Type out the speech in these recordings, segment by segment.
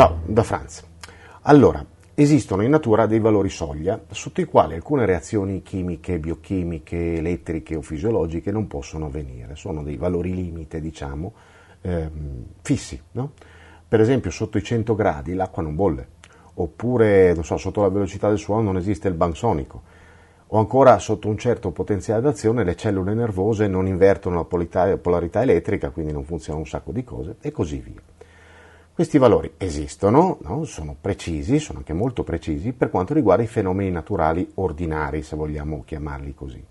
Ciao, da Franz. Allora, esistono in natura dei valori soglia sotto i quali alcune reazioni chimiche, biochimiche, elettriche o fisiologiche non possono avvenire. Sono dei valori limite, diciamo, ehm, fissi. No? Per esempio, sotto i 100 gradi l'acqua non bolle, oppure, so, sotto la velocità del suono non esiste il bansonico, o ancora sotto un certo potenziale d'azione le cellule nervose non invertono la polarità elettrica, quindi non funzionano un sacco di cose, e così via. Questi valori esistono, no? sono precisi, sono anche molto precisi per quanto riguarda i fenomeni naturali ordinari, se vogliamo chiamarli così.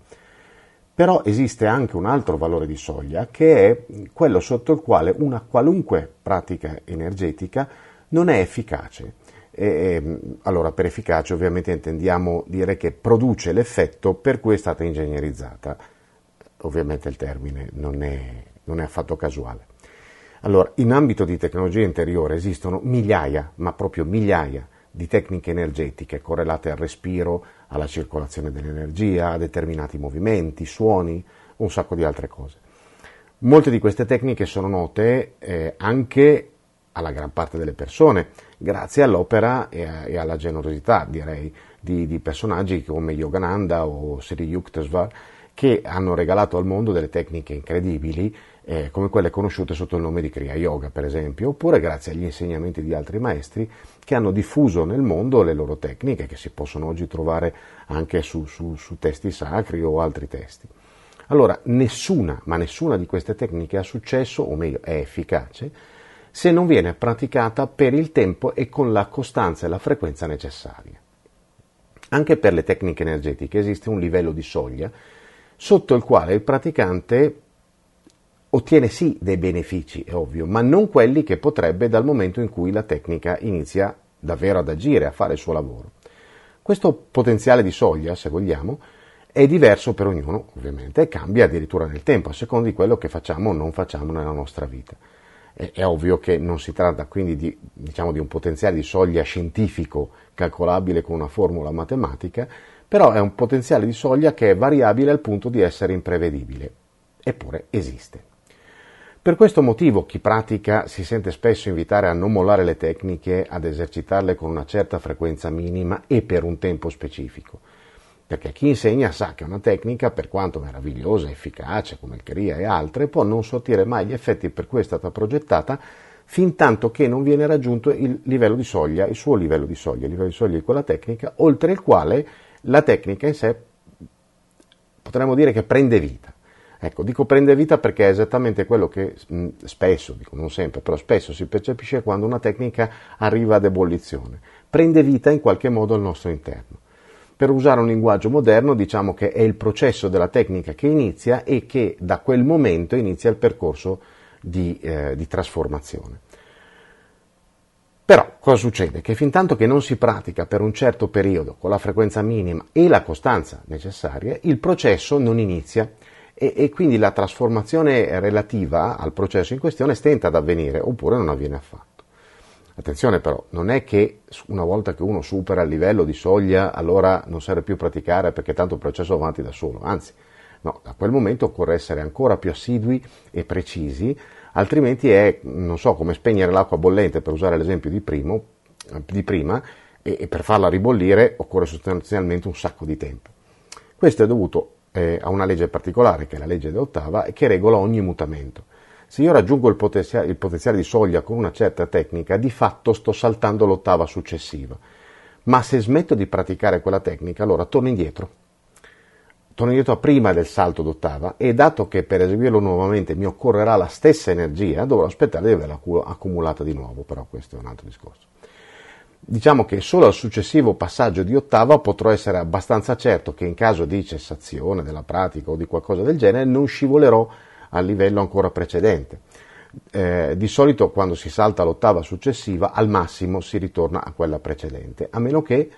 Però esiste anche un altro valore di soglia che è quello sotto il quale una qualunque pratica energetica non è efficace. E, allora, per efficace ovviamente intendiamo dire che produce l'effetto per cui è stata ingegnerizzata. Ovviamente il termine non è, non è affatto casuale. Allora, in ambito di tecnologia interiore esistono migliaia, ma proprio migliaia, di tecniche energetiche correlate al respiro, alla circolazione dell'energia, a determinati movimenti, suoni, un sacco di altre cose. Molte di queste tecniche sono note eh, anche alla gran parte delle persone, grazie all'opera e, a, e alla generosità, direi, di, di, personaggi come Yogananda o Sri Yukteswar, che hanno regalato al mondo delle tecniche incredibili eh, come quelle conosciute sotto il nome di Kriya Yoga, per esempio, oppure grazie agli insegnamenti di altri maestri che hanno diffuso nel mondo le loro tecniche, che si possono oggi trovare anche su, su, su testi sacri o altri testi. Allora, nessuna, ma nessuna di queste tecniche ha successo, o meglio, è efficace, se non viene praticata per il tempo e con la costanza e la frequenza necessaria. Anche per le tecniche energetiche esiste un livello di soglia sotto il quale il praticante ottiene sì dei benefici, è ovvio, ma non quelli che potrebbe dal momento in cui la tecnica inizia davvero ad agire, a fare il suo lavoro. Questo potenziale di soglia, se vogliamo, è diverso per ognuno, ovviamente, e cambia addirittura nel tempo, a seconda di quello che facciamo o non facciamo nella nostra vita. È, è ovvio che non si tratta quindi di, diciamo, di un potenziale di soglia scientifico calcolabile con una formula matematica, però è un potenziale di soglia che è variabile al punto di essere imprevedibile, eppure esiste. Per questo motivo chi pratica si sente spesso invitare a non mollare le tecniche, ad esercitarle con una certa frequenza minima e per un tempo specifico. Perché chi insegna sa che una tecnica, per quanto meravigliosa efficace come il Kriya e altre, può non sortire mai gli effetti per cui è stata progettata fin tanto che non viene raggiunto il livello di soglia, il suo livello di soglia, il livello di soglia di quella tecnica, oltre il quale la tecnica in sé potremmo dire che prende vita. Ecco, dico prende vita perché è esattamente quello che mh, spesso, dico non sempre, però spesso si percepisce quando una tecnica arriva ad ebollizione. Prende vita in qualche modo al nostro interno. Per usare un linguaggio moderno diciamo che è il processo della tecnica che inizia e che da quel momento inizia il percorso di, eh, di trasformazione. Però cosa succede? Che fin tanto che non si pratica per un certo periodo con la frequenza minima e la costanza necessaria, il processo non inizia e, e, quindi la trasformazione relativa al processo in questione stenta ad avvenire oppure non avviene affatto. Attenzione però, non è che una volta che uno supera il livello di soglia allora non serve più praticare perché tanto il processo va avanti da solo, anzi, no, a quel momento occorre essere ancora più assidui e precisi, altrimenti è, non so, come spegnere l'acqua bollente, per usare l'esempio di, primo, di prima, e, e per farla ribollire occorre sostanzialmente un sacco di tempo. Questo è dovuto eh, a una legge particolare, che è la legge dell'ottava, e che regola ogni mutamento. Se io raggiungo il potenziale, il potenziale di soglia con una certa tecnica, di fatto sto saltando l'ottava successiva. Ma se smetto di praticare quella tecnica, allora torno indietro. Torno indietro a prima del salto d'ottava e dato che per eseguirlo nuovamente mi occorrerà la stessa energia, dovrò aspettare di averla accumulata di nuovo, però questo è un altro discorso. Diciamo che solo al successivo passaggio di ottava potrò essere abbastanza certo che in caso di cessazione della pratica o di qualcosa del genere non scivolerò al livello ancora precedente. Eh, di solito quando si salta l'ottava successiva al massimo si ritorna a quella precedente, a meno che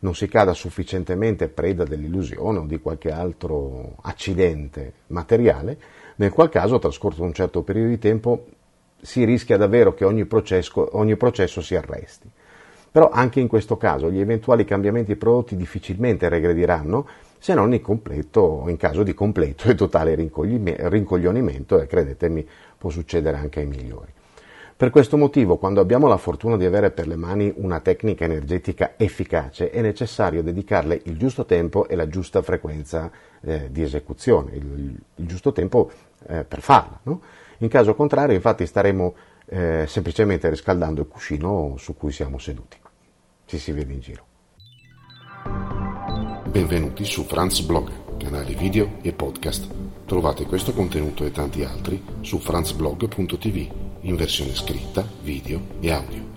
non si cada sufficientemente preda dell'illusione o di qualche altro accidente materiale, nel qual caso, trascorso un certo periodo di tempo, si rischia davvero che ogni processo, ogni processo si arresti. Però anche in questo caso gli eventuali cambiamenti prodotti difficilmente regrediranno se non in, completo, in caso di completo e totale rincoglionimento e credetemi può succedere anche ai migliori. Per questo motivo, quando abbiamo la fortuna di avere per le mani una tecnica energetica efficace, è necessario dedicarle il giusto tempo e la giusta frequenza eh, di esecuzione, il, il giusto tempo eh, per farla. No? In caso contrario, infatti, staremo eh, semplicemente riscaldando il cuscino su cui siamo seduti. Ci si vede in giro. Benvenuti su Franz canale video e podcast. Trovate questo contenuto e tanti altri su franzblog.tv in versione scritta, video e audio.